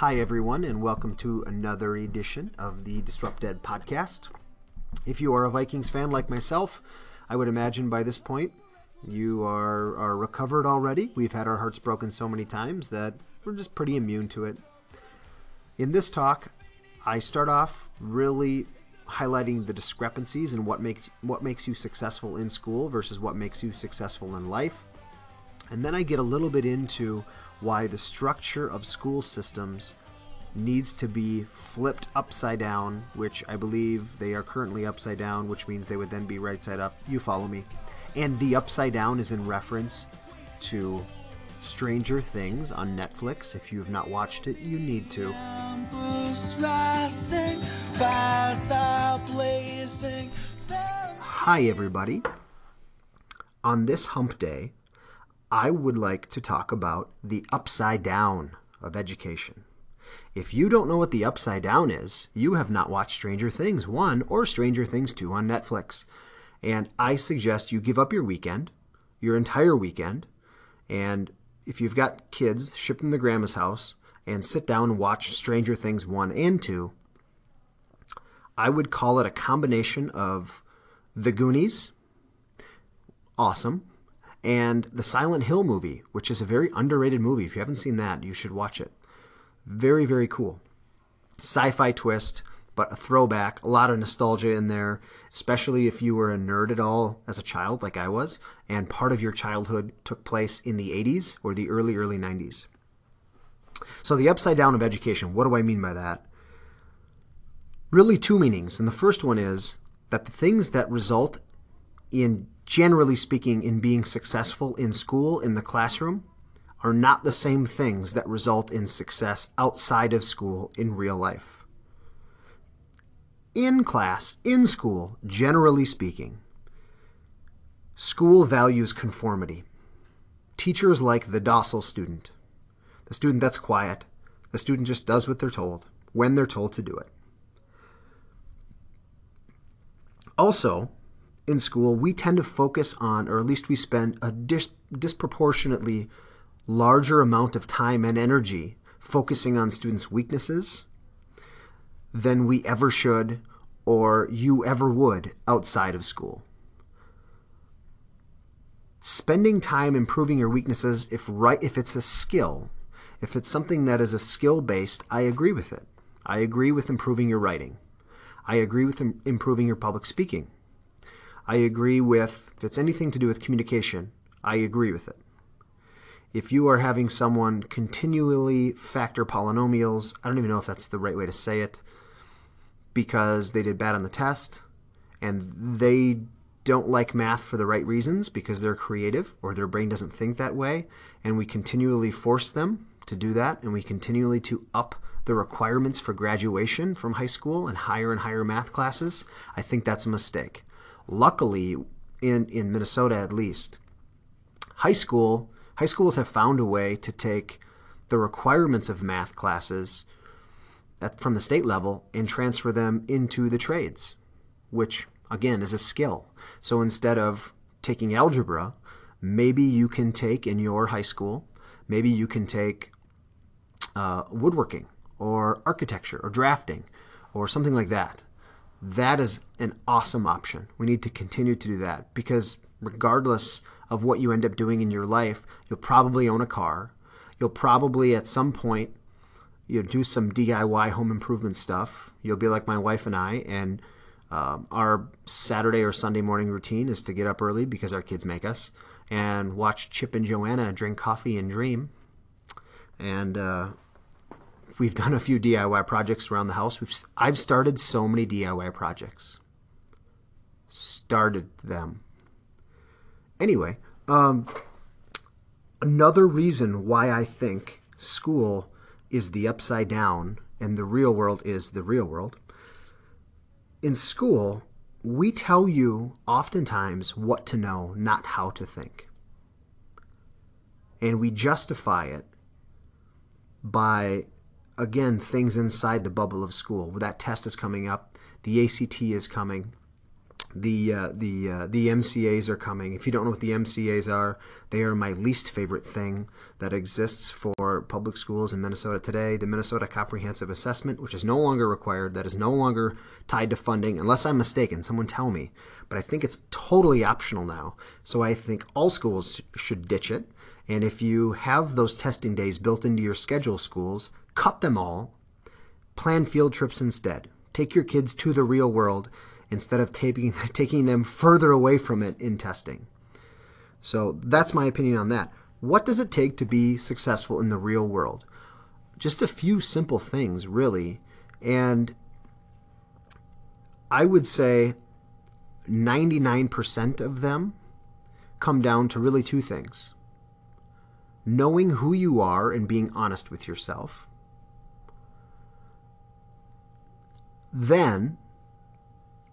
Hi, everyone, and welcome to another edition of the Disrupt Ed podcast. If you are a Vikings fan like myself, I would imagine by this point you are, are recovered already. We've had our hearts broken so many times that we're just pretty immune to it. In this talk, I start off really highlighting the discrepancies in what makes what makes you successful in school versus what makes you successful in life. And then I get a little bit into why the structure of school systems needs to be flipped upside down, which I believe they are currently upside down, which means they would then be right side up. You follow me. And the upside down is in reference to Stranger Things on Netflix. If you have not watched it, you need to. Hi, everybody. On this hump day, I would like to talk about the upside down of education. If you don't know what the upside down is, you have not watched Stranger Things 1 or Stranger Things 2 on Netflix. And I suggest you give up your weekend, your entire weekend, and if you've got kids, ship them to grandma's house and sit down and watch Stranger Things 1 and 2. I would call it a combination of The Goonies, awesome, and the Silent Hill movie, which is a very underrated movie. If you haven't seen that, you should watch it. Very, very cool. Sci fi twist, but a throwback, a lot of nostalgia in there, especially if you were a nerd at all as a child, like I was, and part of your childhood took place in the 80s or the early, early 90s. So, the upside down of education, what do I mean by that? Really, two meanings. And the first one is that the things that result in, generally speaking, in being successful in school, in the classroom, are not the same things that result in success outside of school in real life. In class, in school, generally speaking, school values conformity. Teachers like the docile student, the student that's quiet, the student just does what they're told when they're told to do it. Also, in school, we tend to focus on, or at least we spend a dis- disproportionately larger amount of time and energy focusing on students' weaknesses than we ever should or you ever would outside of school. Spending time improving your weaknesses if right if it's a skill, if it's something that is a skill based, I agree with it. I agree with improving your writing. I agree with Im- improving your public speaking. I agree with if it's anything to do with communication, I agree with it if you are having someone continually factor polynomials, I don't even know if that's the right way to say it, because they did bad on the test and they don't like math for the right reasons because they're creative or their brain doesn't think that way, and we continually force them to do that, and we continually to up the requirements for graduation from high school and higher and higher math classes, I think that's a mistake. Luckily, in, in Minnesota at least, high school high schools have found a way to take the requirements of math classes at, from the state level and transfer them into the trades, which again is a skill. So instead of taking algebra, maybe you can take in your high school, maybe you can take uh, woodworking or architecture or drafting or something like that. That is an awesome option. We need to continue to do that because regardless of what you end up doing in your life, you'll probably own a car. You'll probably at some point you do some DIY home improvement stuff. You'll be like my wife and I, and um, our Saturday or Sunday morning routine is to get up early because our kids make us and watch Chip and Joanna drink coffee and dream. And uh, we've done a few DIY projects around the house. We've I've started so many DIY projects. Started them. Anyway, um, another reason why I think school is the upside down and the real world is the real world. In school, we tell you oftentimes what to know, not how to think. And we justify it by, again, things inside the bubble of school. That test is coming up, the ACT is coming, the uh, the uh, the MCAs are coming. If you don't know what the MCAs are, they are my least favorite thing that exists for public schools in Minnesota today. The Minnesota Comprehensive Assessment, which is no longer required, that is no longer tied to funding, unless I'm mistaken. Someone tell me. But I think it's totally optional now. So I think all schools should ditch it. And if you have those testing days built into your schedule, schools cut them all. Plan field trips instead. Take your kids to the real world instead of taking, taking them further away from it in testing. So that's my opinion on that. What does it take to be successful in the real world? Just a few simple things, really. And I would say 99% of them come down to really two things knowing who you are and being honest with yourself. Then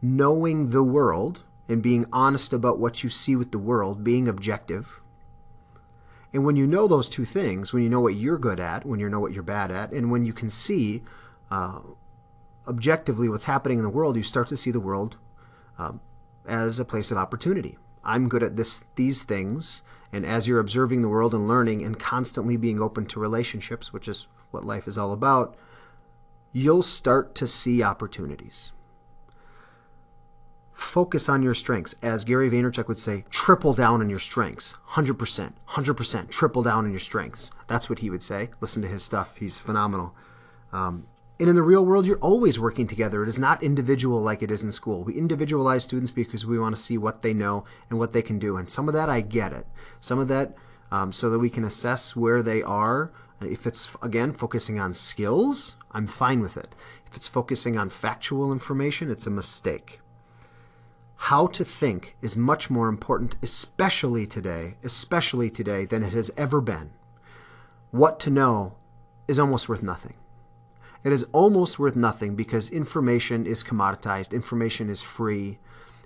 knowing the world and being honest about what you see with the world, being objective. And when you know those two things, when you know what you're good at, when you know what you're bad at, and when you can see uh, objectively what's happening in the world, you start to see the world uh, as a place of opportunity. I'm good at this these things, and as you're observing the world and learning and constantly being open to relationships, which is what life is all about, you'll start to see opportunities focus on your strengths. As Gary Vaynerchuk would say, triple down on your strengths. 100%, 100%, triple down on your strengths. That's what he would say. Listen to his stuff. He's phenomenal. Um, and in the real world, you're always working together. It is not individual like it is in school. We individualize students because we want to see what they know and what they can do. And some of that, I get it. Some of that, um, so that we can assess where they are. If it's, again, focusing on skills, I'm fine with it. If it's focusing on factual information, it's a mistake how to think is much more important, especially today, especially today, than it has ever been. What to know is almost worth nothing. It is almost worth nothing because information is commoditized, information is free.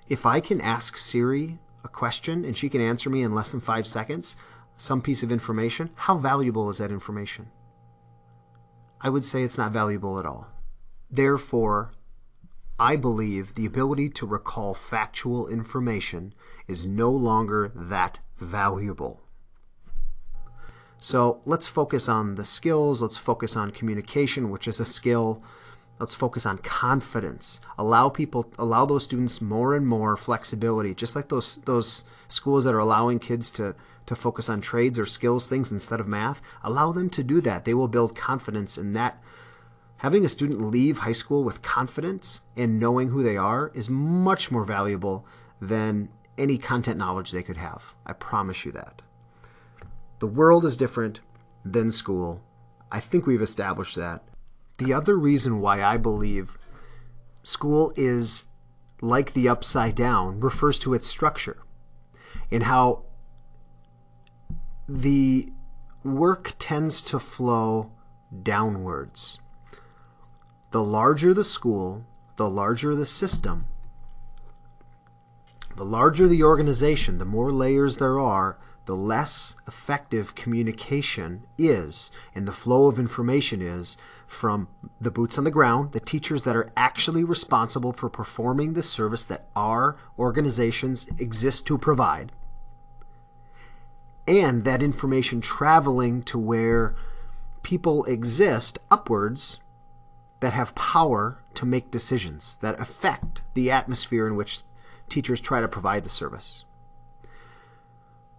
If I can ask Siri a question and she can answer me in less than five seconds, some piece of information, how valuable is that information? I would say it's not valuable at all. Therefore, I believe the ability to recall factual information is no longer that valuable. So let's focus on the skills. Let's focus on communication, which is a skill. Let's focus on confidence. Allow people, allow those students more and more flexibility, just like those those schools that are allowing kids to to focus on trades or skills things instead of math. Allow them to do that. They will build confidence in that Having a student leave high school with confidence and knowing who they are is much more valuable than any content knowledge they could have. I promise you that. The world is different than school. I think we've established that. The other reason why I believe school is like the upside down refers to its structure and how the work tends to flow downwards. The larger the school, the larger the system, the larger the organization, the more layers there are, the less effective communication is and the flow of information is from the boots on the ground, the teachers that are actually responsible for performing the service that our organizations exist to provide, and that information traveling to where people exist upwards that have power to make decisions that affect the atmosphere in which teachers try to provide the service.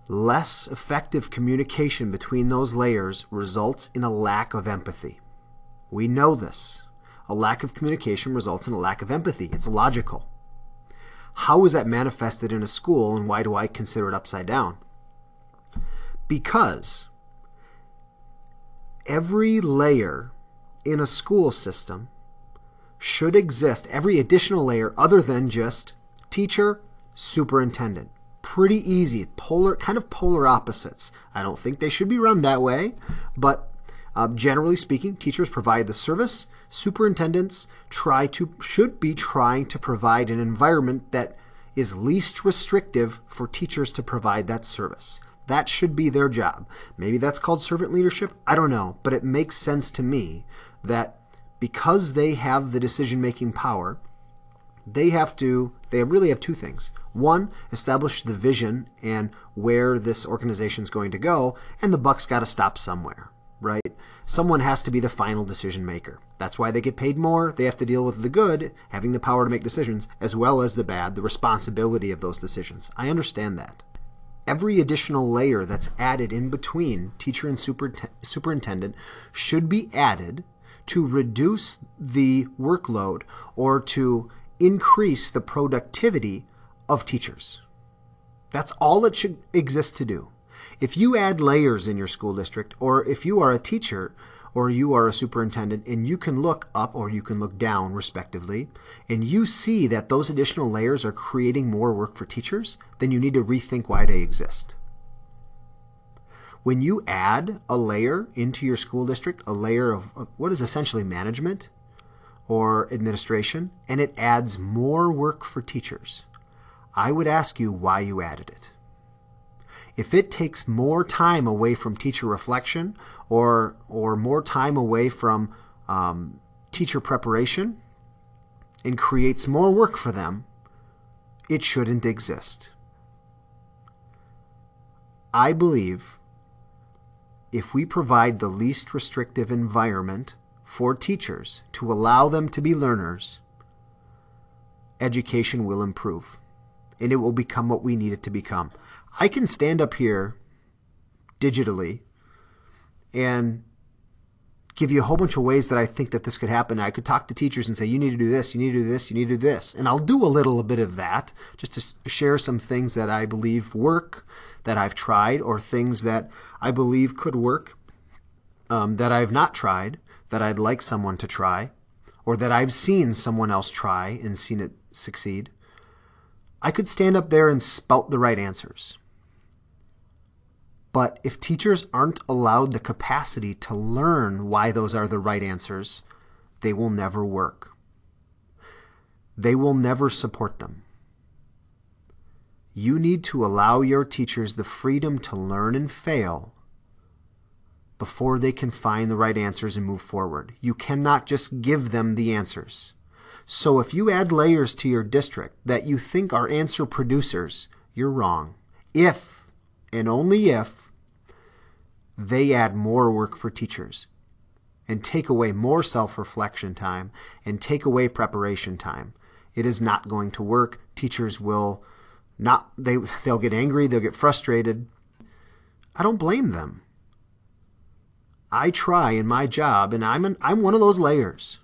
Less effective communication between those layers results in a lack of empathy. We know this. A lack of communication results in a lack of empathy. It's logical. How is that manifested in a school, and why do I consider it upside down? Because every layer in a school system should exist, every additional layer other than just teacher, superintendent. Pretty easy, polar, kind of polar opposites. I don't think they should be run that way, but uh, generally speaking, teachers provide the service. Superintendents try to should be trying to provide an environment that is least restrictive for teachers to provide that service. That should be their job. Maybe that's called servant leadership. I don't know, but it makes sense to me that because they have the decision making power, They have to, they really have two things. One, establish the vision and where this organization is going to go, and the buck's got to stop somewhere, right? Someone has to be the final decision maker. That's why they get paid more. They have to deal with the good, having the power to make decisions, as well as the bad, the responsibility of those decisions. I understand that. Every additional layer that's added in between teacher and superintendent should be added to reduce the workload or to increase the productivity of teachers. That's all it should exist to do. If you add layers in your school district, or if you are a teacher or you are a superintendent and you can look up or you can look down, respectively, and you see that those additional layers are creating more work for teachers, then you need to rethink why they exist. When you add a layer into your school district, a layer of, what is essentially management or administration, and it adds more work for teachers, I would ask you why you added it. If it takes more time away from teacher reflection or, or more time away from um, teacher preparation and creates more work for them, it shouldn't exist. I believe if we provide the least restrictive environment for teachers to allow them to be learners, education will improve and it will become what we need it to become. I can stand up here digitally and give you a whole bunch of ways that I think that this could happen. I could talk to teachers and say, you need to do this, you need to do this, you need to do this. And I'll do a little bit of that just to share some things that I believe work, that I've tried, or things that I believe could work um, that I've not tried, that I'd like someone to try, or that I've seen someone else try and seen it succeed. I could stand up there and spout the right answers. But if teachers aren't allowed the capacity to learn why those are the right answers, they will never work. They will never support them. You need to allow your teachers the freedom to learn and fail before they can find the right answers and move forward. You cannot just give them the answers. So if you add layers to your district that you think are answer producers, you're wrong. If, and only if, they add more work for teachers and take away more self reflection time and take away preparation time. It is not going to work. Teachers will not, they, they'll get angry, they'll get frustrated. I don't blame them. I try in my job, and I'm, an, I'm one of those layers.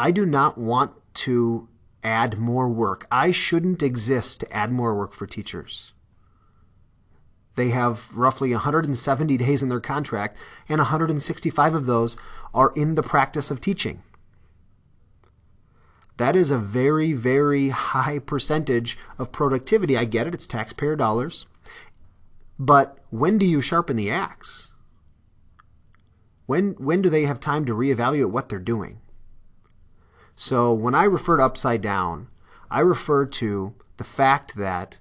I do not want to add more work. I shouldn't exist to add more work for teachers. They have roughly 170 days in their contract, and 165 of those are in the practice of teaching. That is a very, very high percentage of productivity. I get it, it's taxpayer dollars. But when do you sharpen the axe? When, when do they have time to reevaluate what they're doing? So when I refer to upside down, I refer to the fact that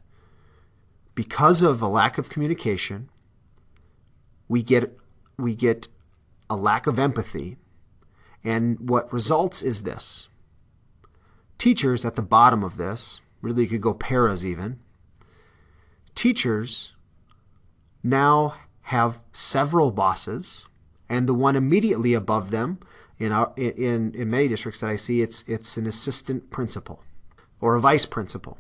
because of a lack of communication, we get we get a lack of empathy. And what results is this. Teachers at the bottom of this, really you could go paras even. Teachers now have several bosses, and the one immediately above them in, our, in, in many districts that I see, it's, it's an assistant principal or a vice principal.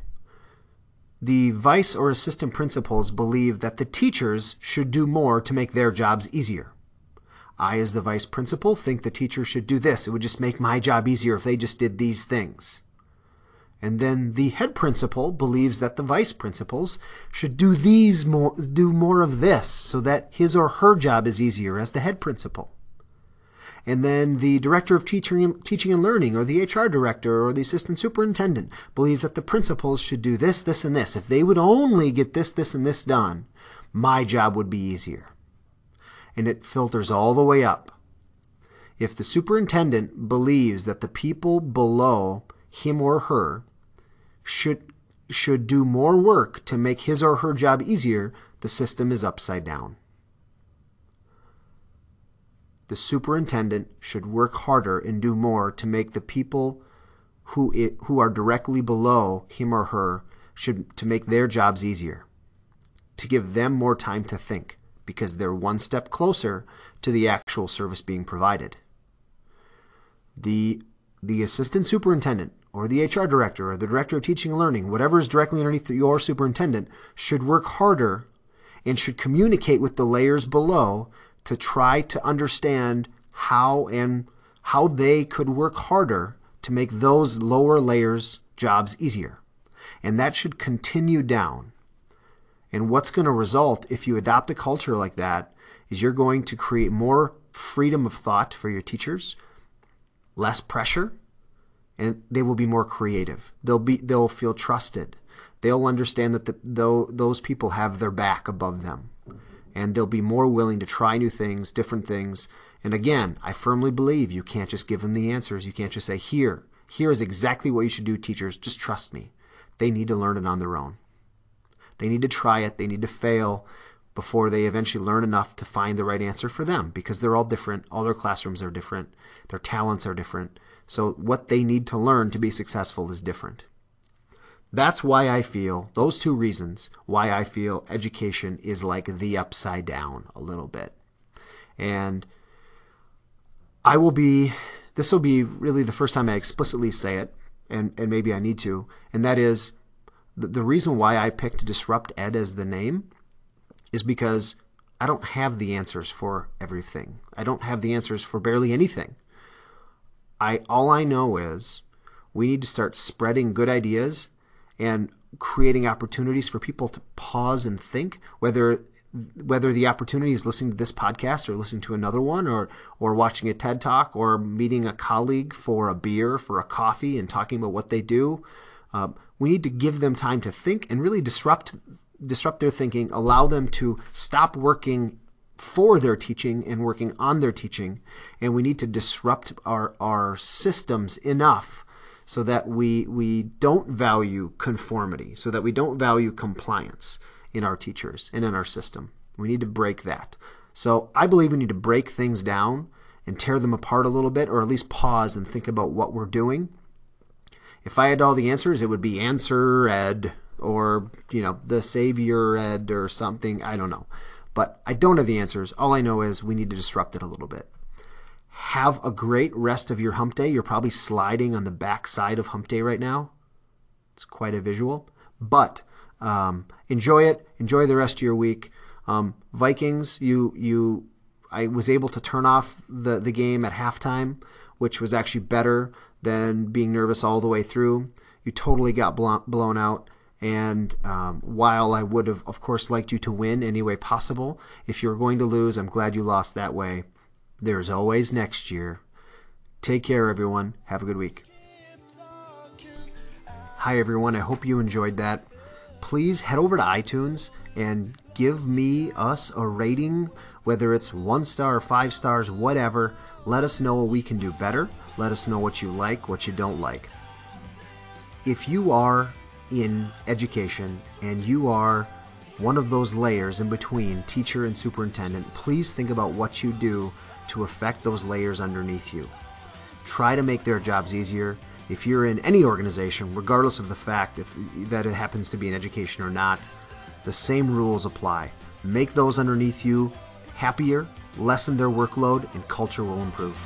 The vice or assistant principals believe that the teachers should do more to make their jobs easier. I, as the vice principal, think the teachers should do this. It would just make my job easier if they just did these things. And then the head principal believes that the vice principals should do these more, do more of this so that his or her job is easier as the head principal and then the director of teaching, teaching and learning or the HR director or the assistant superintendent believes that the principals should do this, this, and this. If they would only get this, this, and this done, my job would be easier. And it filters all the way up. If the superintendent believes that the people below him or her should should do more work to make his or her job easier, the system is upside down the superintendent should work harder and do more to make the people who it, who are directly below him or her should to make their jobs easier, to give them more time to think because they're one step closer to the actual service being provided. The the assistant superintendent or the HR director or the director of teaching and learning, whatever is directly underneath your superintendent, should work harder and should communicate with the layers below to try to understand how and how they could work harder to make those lower layers jobs easier. And that should continue down. And what's going to result if you adopt a culture like that is you're going to create more freedom of thought for your teachers, less pressure, and they will be more creative. They'll be they'll feel trusted. They'll understand that the, though those people have their back above them, and they'll be more willing to try new things, different things. And again, I firmly believe you can't just give them the answers. You can't just say here, here is exactly what you should do, teachers. Just trust me. They need to learn it on their own. They need to try it. They need to fail before they eventually learn enough to find the right answer for them because they're all different. All their classrooms are different. Their talents are different. So what they need to learn to be successful is different. That's why I feel, those two reasons, why I feel education is like the upside down a little bit. And I will be, this will be really the first time I explicitly say it, and, and maybe I need to, and that is the, the reason why I picked Disrupt Ed as the name is because I don't have the answers for everything. I don't have the answers for barely anything. I all I know is we need to start spreading good ideas and creating opportunities for people to pause and think whether whether the opportunity is listening to this podcast or listening to another one or or watching a TED talk or meeting a colleague for a beer for a coffee and talking about what they do um, we need to give them time to think and really disrupt disrupt their thinking, allow them to stop working for their teaching and working on their teaching. And we need to disrupt our, our systems enough so that we, we don't value conformity, so that we don't value compliance in our teachers and in our system. We need to break that. So I believe we need to break things down and tear them apart a little bit, or at least pause and think about what we're doing. If I had all the answers, it would be answer ed or you know the savior ed or something i don't know but i don't have the answers all i know is we need to disrupt it a little bit have a great rest of your hump day. You're probably sliding on the back side of hump day right now. It's quite a visual. But um, enjoy it. Enjoy the rest of your week. Um, vikings you you i was able to turn off the, the game at halftime which was actually better than being nervous all the way through. You totally got blown out. And um, while I would have, of course, liked you to win any way possible, if you're going to lose, I'm glad you lost that way. There's always next year. Take care, everyone. Have a good week. Hi, everyone. I hope you enjoyed that. Please head over to iTunes and give me, us, a rating, whether it's one star, five stars, whatever. Let us know what we can do better. Let us know what you like, what you don't like. If you are in education and you are one of those layers in between teacher and superintendent, please think about what you do to affect those layers underneath you. Try to make their jobs easier. If you're in any organization, regardless of the fact if, that it happens to be in education or not, the same rules apply. Make those underneath you happier, lessen their workload, and culture will improve.